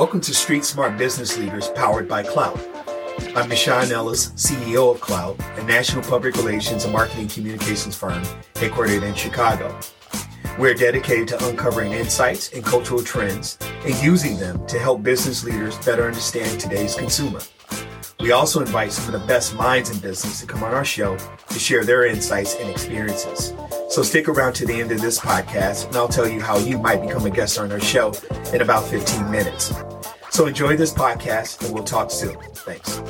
Welcome to Street Smart Business Leaders powered by Clout. I'm Michon Ellis, CEO of Clout, a national public relations and marketing communications firm headquartered in Chicago. We're dedicated to uncovering insights and cultural trends and using them to help business leaders better understand today's consumer. We also invite some of the best minds in business to come on our show to share their insights and experiences. So stick around to the end of this podcast, and I'll tell you how you might become a guest on our show in about 15 minutes. So enjoy this podcast, and we'll talk soon. Thanks.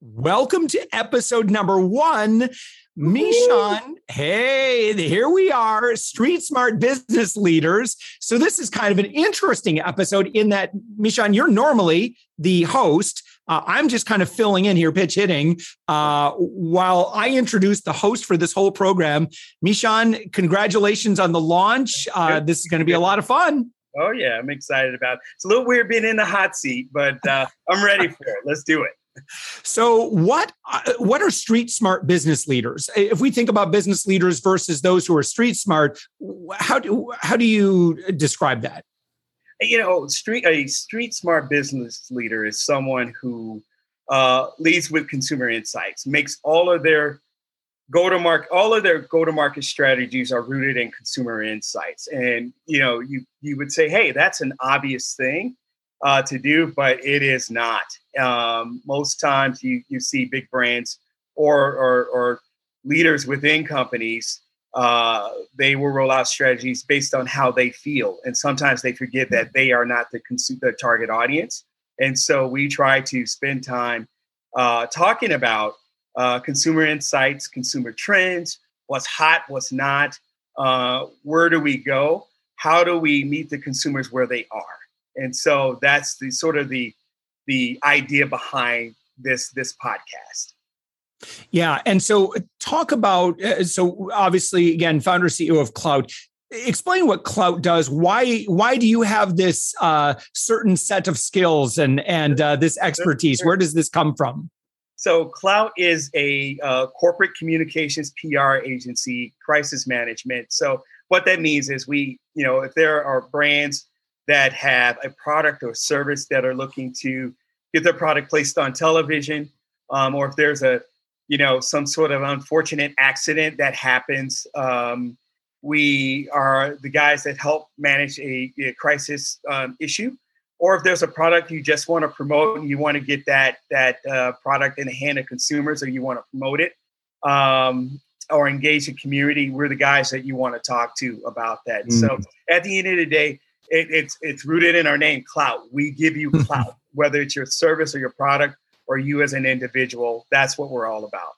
Welcome to episode number one. Michon, hey, here we are, street smart business leaders. So, this is kind of an interesting episode in that, Michon, you're normally the host. Uh, I'm just kind of filling in here, pitch hitting, uh, while I introduce the host for this whole program. Michon, congratulations on the launch. Uh, this is going to be a lot of fun. Oh, yeah, I'm excited about it. It's a little weird being in the hot seat, but uh, I'm ready for it. Let's do it. So, what uh, what are street smart business leaders? If we think about business leaders versus those who are street smart, how do how do you describe that? You know, street a street smart business leader is someone who uh, leads with consumer insights, makes all of their go to market all of their go to market strategies are rooted in consumer insights. And you know, you you would say, hey, that's an obvious thing uh, to do, but it is not. Um, most times, you you see big brands or or, or leaders within companies uh, they will roll out strategies based on how they feel. And sometimes they forget that they are not the, cons- the target audience. And so we try to spend time uh, talking about uh, consumer insights, consumer trends, what's hot, what's not, uh, where do we go, how do we meet the consumers where they are. And so that's the sort of the the idea behind this this podcast. Yeah. And so talk about, uh, so obviously, again, founder CEO of Clout. Explain what Clout does. Why why do you have this uh, certain set of skills and and uh, this expertise? Where does this come from? So Klout is a uh, corporate communications PR agency, crisis management. So what that means is we, you know, if there are brands that have a product or service that are looking to get their product placed on television, um, or if there's a you know some sort of unfortunate accident that happens um, we are the guys that help manage a, a crisis um, issue. Or if there's a product you just want to promote and you want to get that that uh, product in the hand of consumers or you want to promote it um, or engage the community we're the guys that you want to talk to about that. Mm. so at the end of the day it, it's it's rooted in our name Clout we give you clout whether it's your service or your product or you as an individual. That's what we're all about.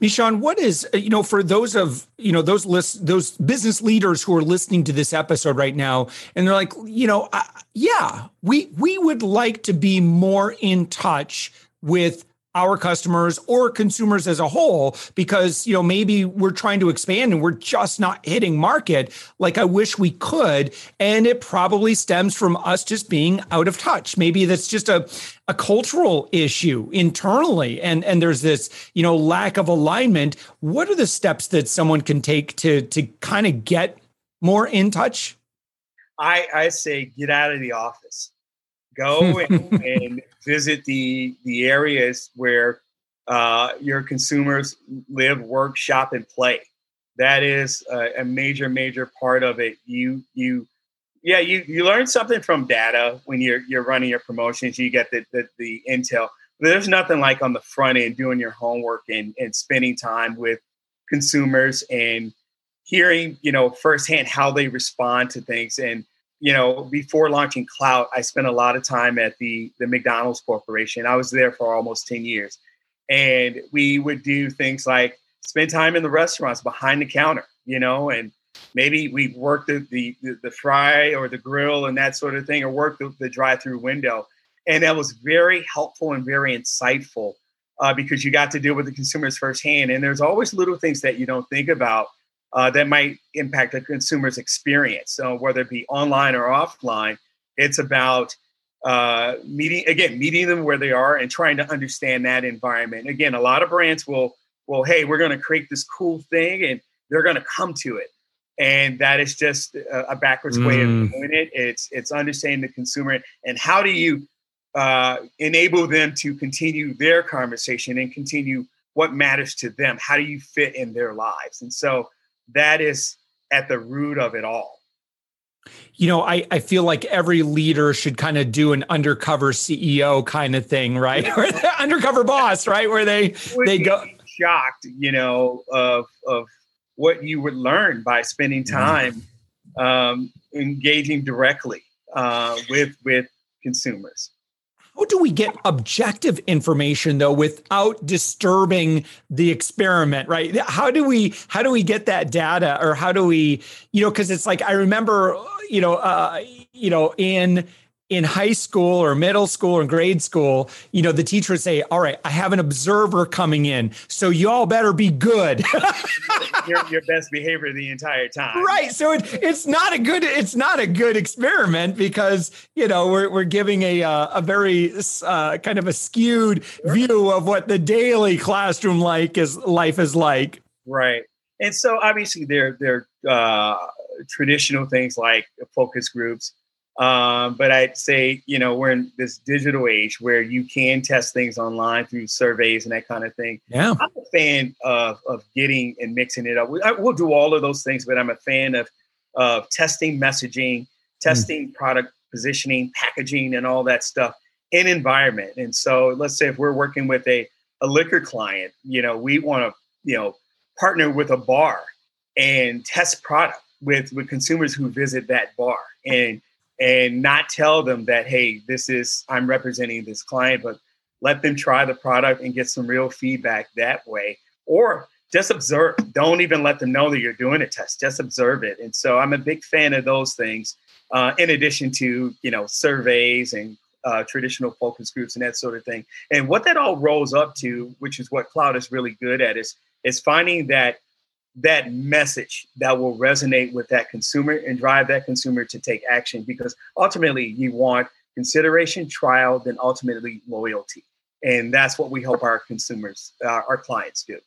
Michon, what is you know for those of you know those list those business leaders who are listening to this episode right now, and they're like, you know, uh, yeah, we we would like to be more in touch with our customers or consumers as a whole because you know maybe we're trying to expand and we're just not hitting market like I wish we could. And it probably stems from us just being out of touch. Maybe that's just a a cultural issue internally and and there's this you know lack of alignment. What are the steps that someone can take to to kind of get more in touch? I I say get out of the office go and, and visit the the areas where uh, your consumers live, work, shop, and play. That is a, a, major, major part of it. You you yeah you you learn something from data when you're you're running your promotions. You get the the, the intel. But there's nothing like on the front end doing your homework and and spending time with consumers and hearing you know firsthand how they respond to things and you know, before launching Clout, I spent a lot of time at the the McDonald's Corporation. I was there for almost 10 years. And we would do things like spend time in the restaurants behind the counter, you know, and maybe we worked the, the, the fry or the grill and that sort of thing, or work the, the drive-through window. And that was very helpful and very insightful uh, because you got to deal with the consumers firsthand. And there's always little things that you don't think about uh, that might impact the consumer's experience. So whether it be online or offline, it's about uh, meeting again, meeting them where they are and trying to understand that environment. Again, a lot of brands will will hey, we're going to create this cool thing and they're going to come to it. and that is just a, a backwards mm. way of mm. doing it. It's it's understanding the consumer and how do you uh, enable them to continue their conversation and continue what matters to them. How do you fit in their lives? And so that is at the root of it all. You know, I, I feel like every leader should kind of do an undercover CEO kind of thing, right? or the undercover boss, right? Where they they go shocked, you know, of of what you would learn by spending mm-hmm. time um, engaging directly uh, with with consumers. How do we get objective information though without disturbing the experiment, right? How do we how do we get that data or how do we, you know, cuz it's like I remember, you know, uh, you know, in in high school or middle school or grade school, you know, the teacher would say, All right, I have an observer coming in. So y'all better be good. your, your best behavior the entire time. Right. So it, it's not a good, it's not a good experiment because, you know, we're, we're giving a, uh, a very uh, kind of a skewed sure. view of what the daily classroom like is life is like. Right. And so obviously there, there, uh, traditional things like focus groups um, but I'd say, you know, we're in this digital age where you can test things online through surveys and that kind of thing. Yeah. I'm a fan of, of getting and mixing it up. I, we'll do all of those things, but I'm a fan of, of testing messaging, testing mm. product positioning, packaging, and all that stuff in environment. And so let's say if we're working with a, a liquor client, you know, we want to, you know, partner with a bar and test product with, with consumers who visit that bar. And and not tell them that hey this is i'm representing this client but let them try the product and get some real feedback that way. Or just observe don't even let them know that you're doing a test just observe it. And so i'm a big fan of those things uh, in addition to you know surveys and uh, traditional focus groups and that sort of thing. And what that all rolls up to which is what Clout is really good at is is finding that that message that will resonate with that consumer and drive that consumer to take action because ultimately you want consideration, trial, then ultimately loyalty. And that's what we help our consumers, uh, our clients do.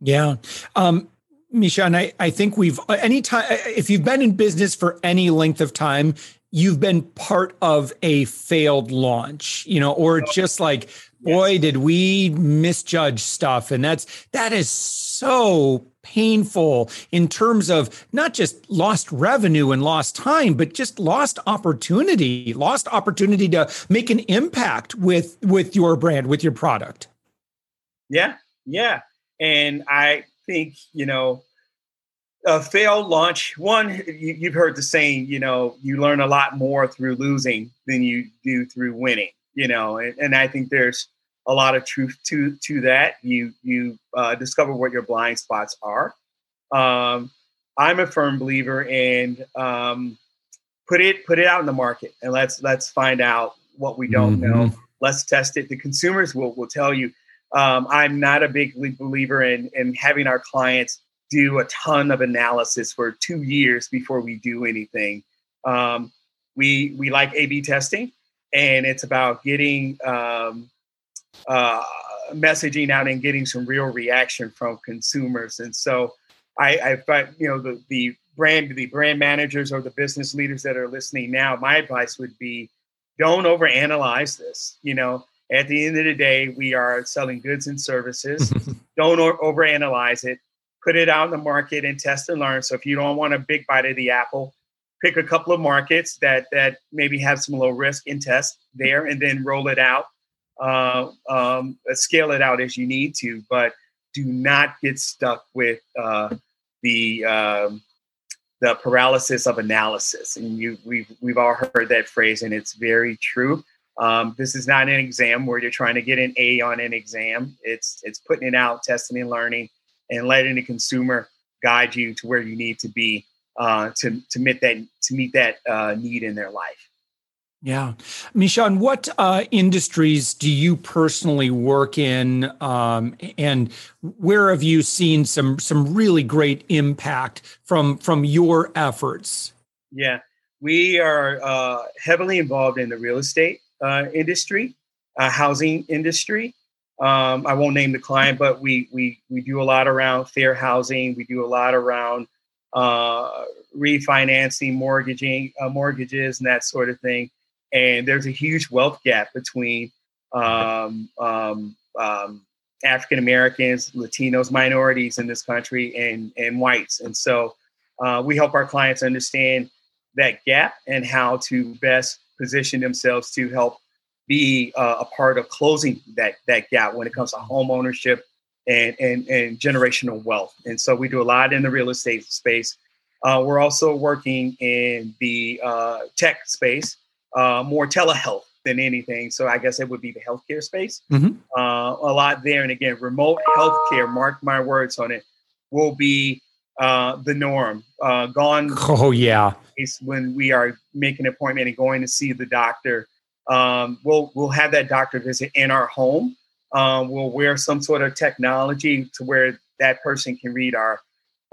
Yeah. Um, Misha, and I, I think we've anytime if you've been in business for any length of time, you've been part of a failed launch, you know, or just like, boy, yes. did we misjudge stuff. And that's that is so painful in terms of not just lost revenue and lost time, but just lost opportunity, lost opportunity to make an impact with with your brand, with your product. Yeah, yeah. And I think, you know, a failed launch, one, you, have heard the saying, you know, you learn a lot more through losing than you do through winning, you know, and, and I think there's a lot of truth to to that. You you uh, discover what your blind spots are. Um, I'm a firm believer in um, put it put it out in the market and let's let's find out what we don't mm-hmm. know. Let's test it. The consumers will will tell you. Um, I'm not a big believer in in having our clients do a ton of analysis for two years before we do anything. Um, we we like A/B testing, and it's about getting um, uh, messaging out and getting some real reaction from consumers. And so I, I thought, you know, the, the brand, the brand managers or the business leaders that are listening now, my advice would be don't overanalyze this. You know, at the end of the day, we are selling goods and services. don't overanalyze it. Put it out in the market and test and learn. So if you don't want a big bite of the apple, pick a couple of markets that that maybe have some low risk and test there, and then roll it out uh, um, scale it out as you need to, but do not get stuck with uh, the um, the paralysis of analysis. And you, we've we've all heard that phrase, and it's very true. Um, this is not an exam where you're trying to get an A on an exam. It's it's putting it out, testing and learning, and letting the consumer guide you to where you need to be uh, to to meet that to meet that uh, need in their life. Yeah. Michon, what uh, industries do you personally work in? Um, and where have you seen some some really great impact from from your efforts? Yeah, we are uh, heavily involved in the real estate uh, industry, uh, housing industry. Um, I won't name the client, but we we we do a lot around fair housing. We do a lot around uh, refinancing, mortgaging, uh, mortgages, and that sort of thing. And there's a huge wealth gap between um, um, um, African Americans, Latinos, minorities in this country, and and whites. And so uh, we help our clients understand that gap and how to best position themselves to help be uh, a part of closing that that gap when it comes to home ownership and, and and generational wealth. And so we do a lot in the real estate space. Uh, we're also working in the uh, tech space, uh, more telehealth than anything. So I guess it would be the healthcare space. Mm-hmm. Uh, a lot there. And again, remote healthcare, mark my words on it, will be uh, the norm. Uh, gone. Oh, yeah. When we are making an appointment and going to see the doctor, um, we'll, we'll have that doctor visit in our home. Um, we'll wear some sort of technology to where that person can read our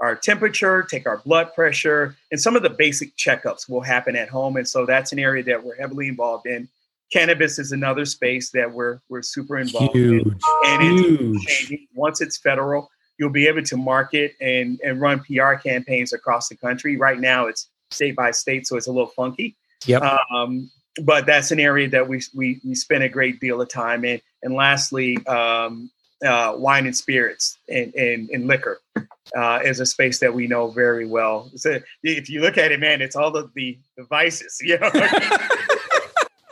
our temperature, take our blood pressure, and some of the basic checkups will happen at home. And so that's an area that we're heavily involved in. Cannabis is another space that we're we're super involved huge, in. And huge. it's changing. Once it's federal, you'll be able to market and, and run PR campaigns across the country. Right now it's state by state, so it's a little funky. Yep. Um, but that's an area that we, we, we spend a great deal of time in. And lastly, um, uh, wine and spirits and, and, and liquor uh, is a space that we know very well. So if you look at it, man, it's all of the, the vices, you know.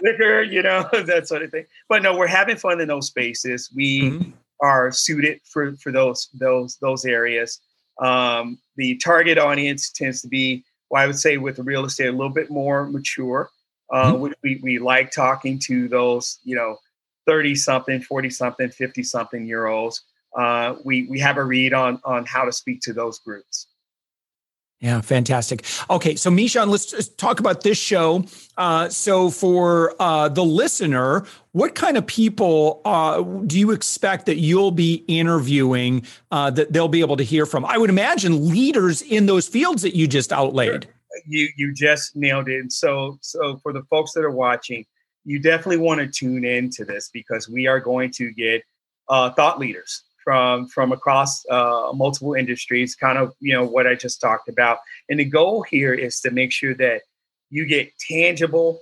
liquor, you know, that sort of thing. But no, we're having fun in those spaces. We mm-hmm. are suited for for those those those areas. Um, the target audience tends to be, well, I would say, with real estate, a little bit more mature. Uh, mm-hmm. we, we like talking to those, you know, 30 something, 40 something, 50 something year olds. Uh, we, we have a read on, on how to speak to those groups. Yeah, fantastic. Okay, so Michon, let's talk about this show. Uh, so, for uh, the listener, what kind of people uh, do you expect that you'll be interviewing uh, that they'll be able to hear from? I would imagine leaders in those fields that you just outlaid. Sure. You you just nailed it. And So, so for the folks that are watching, you definitely want to tune in to this because we are going to get uh, thought leaders from from across uh, multiple industries, kind of you know what I just talked about. And the goal here is to make sure that you get tangible,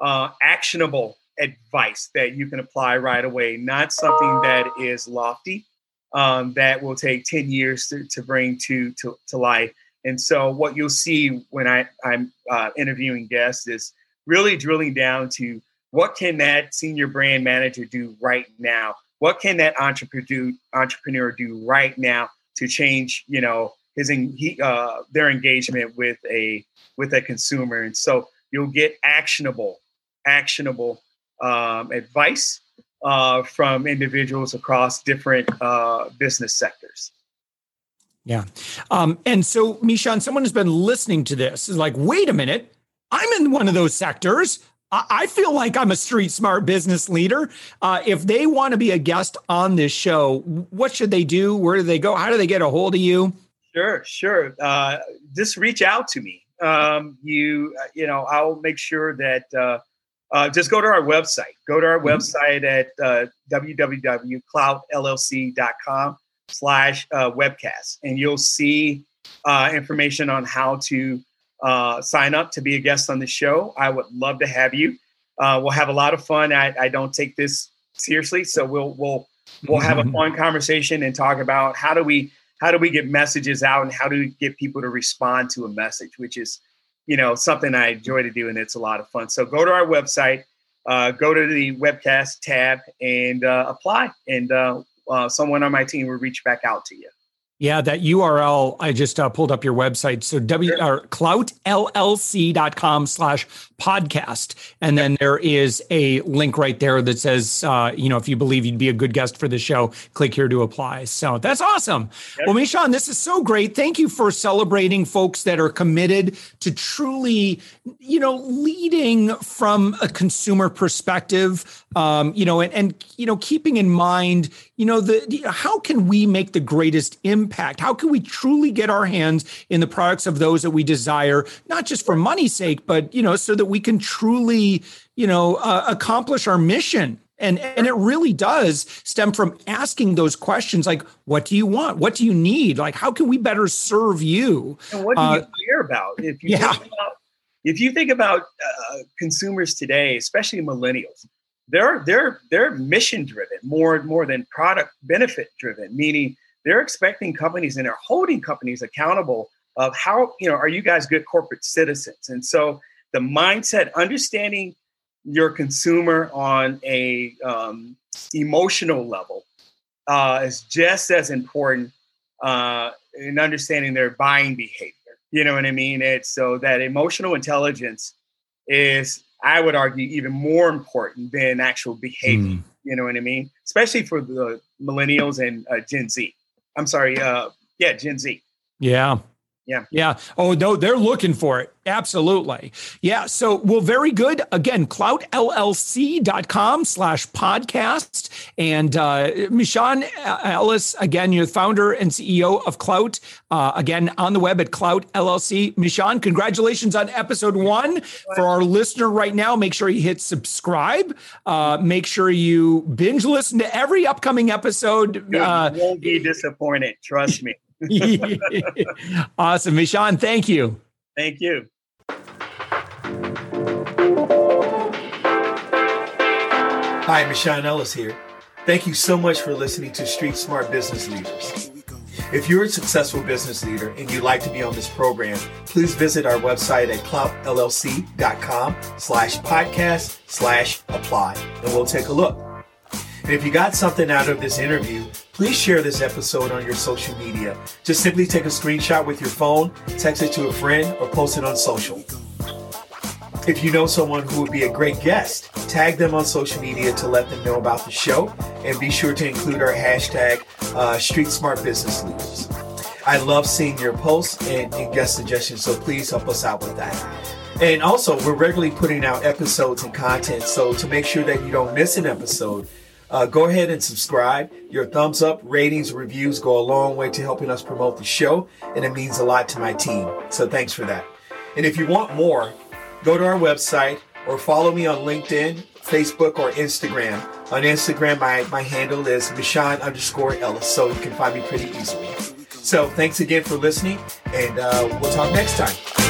uh, actionable advice that you can apply right away, not something that is lofty um, that will take ten years to, to bring to, to to life. And so, what you'll see when I, I'm uh, interviewing guests is really drilling down to what can that senior brand manager do right now? What can that entrepreneur do right now to change you know his he, uh, their engagement with a with a consumer? And so you'll get actionable actionable um, advice uh, from individuals across different uh, business sectors. Yeah. Um, and so Michon someone has been listening to this is like wait a minute. I'm in one of those sectors I feel like I'm a street smart business leader. Uh, if they want to be a guest on this show, what should they do? Where do they go? How do they get a hold of you? Sure, sure. Uh, just reach out to me. Um, you, uh, you know, I'll make sure that uh, uh, just go to our website. Go to our mm-hmm. website at uh, www.cloutllc.com slash uh, webcast, and you'll see information on how to uh, sign up to be a guest on the show. I would love to have you. Uh, we'll have a lot of fun. I, I, don't take this seriously, so we'll we'll we'll have a fun conversation and talk about how do we how do we get messages out and how do we get people to respond to a message, which is you know something I enjoy to do and it's a lot of fun. So go to our website, uh, go to the webcast tab, and uh, apply, and uh, uh, someone on my team will reach back out to you. Yeah, that URL, I just uh, pulled up your website. So w or cloutllc.com slash podcast. And then there is a link right there that says, uh, you know, if you believe you'd be a good guest for the show, click here to apply. So that's awesome. Yep. Well, Michon, this is so great. Thank you for celebrating folks that are committed to truly, you know, leading from a consumer perspective, um, you know, and, and, you know, keeping in mind, you know, the, the how can we make the greatest impact? How can we truly get our hands in the products of those that we desire, not just for money's sake, but you know, so that we can truly, you know, uh, accomplish our mission And and it really does stem from asking those questions like, what do you want? What do you need? Like, how can we better serve you? And what do you uh, care about? If you yeah. think about, if you think about uh, consumers today, especially millennials, they're they're they're mission driven more more than product benefit driven, meaning they're expecting companies and they're holding companies accountable of how you know are you guys good corporate citizens? And so the mindset understanding your consumer on a um, emotional level uh, is just as important uh, in understanding their buying behavior. You know what i mean? It's so that emotional intelligence is i would argue even more important than actual behavior mm. you know what i mean? Especially for the millennials and uh, gen z. I'm sorry uh, yeah gen z. Yeah yeah. Yeah. Oh, no, they're looking for it. Absolutely. Yeah. So, well, very good. Again, cloutllc.com slash podcast. And uh, Michon Ellis, again, you're the founder and CEO of Clout. Uh, again, on the web at Clout LLC. Michon, congratulations on episode one. For our listener right now, make sure you hit subscribe. Uh, make sure you binge listen to every upcoming episode. Uh, you won't be disappointed. Trust me. awesome. Michon, thank you. Thank you. Hi, Michon Ellis here. Thank you so much for listening to Street Smart Business Leaders. If you're a successful business leader and you'd like to be on this program, please visit our website at cloutllc.com slash podcast slash apply and we'll take a look. And if you got something out of this interview, please share this episode on your social media. Just simply take a screenshot with your phone, text it to a friend, or post it on social. If you know someone who would be a great guest, tag them on social media to let them know about the show, and be sure to include our hashtag uh, Street Smart Business Leaders. I love seeing your posts and, and guest suggestions, so please help us out with that. And also, we're regularly putting out episodes and content, so to make sure that you don't miss an episode, uh, go ahead and subscribe. Your thumbs up, ratings, reviews go a long way to helping us promote the show, and it means a lot to my team. So thanks for that. And if you want more, go to our website or follow me on LinkedIn, Facebook, or Instagram. On Instagram, my, my handle is Michon underscore Ellis, so you can find me pretty easily. So thanks again for listening, and uh, we'll talk next time.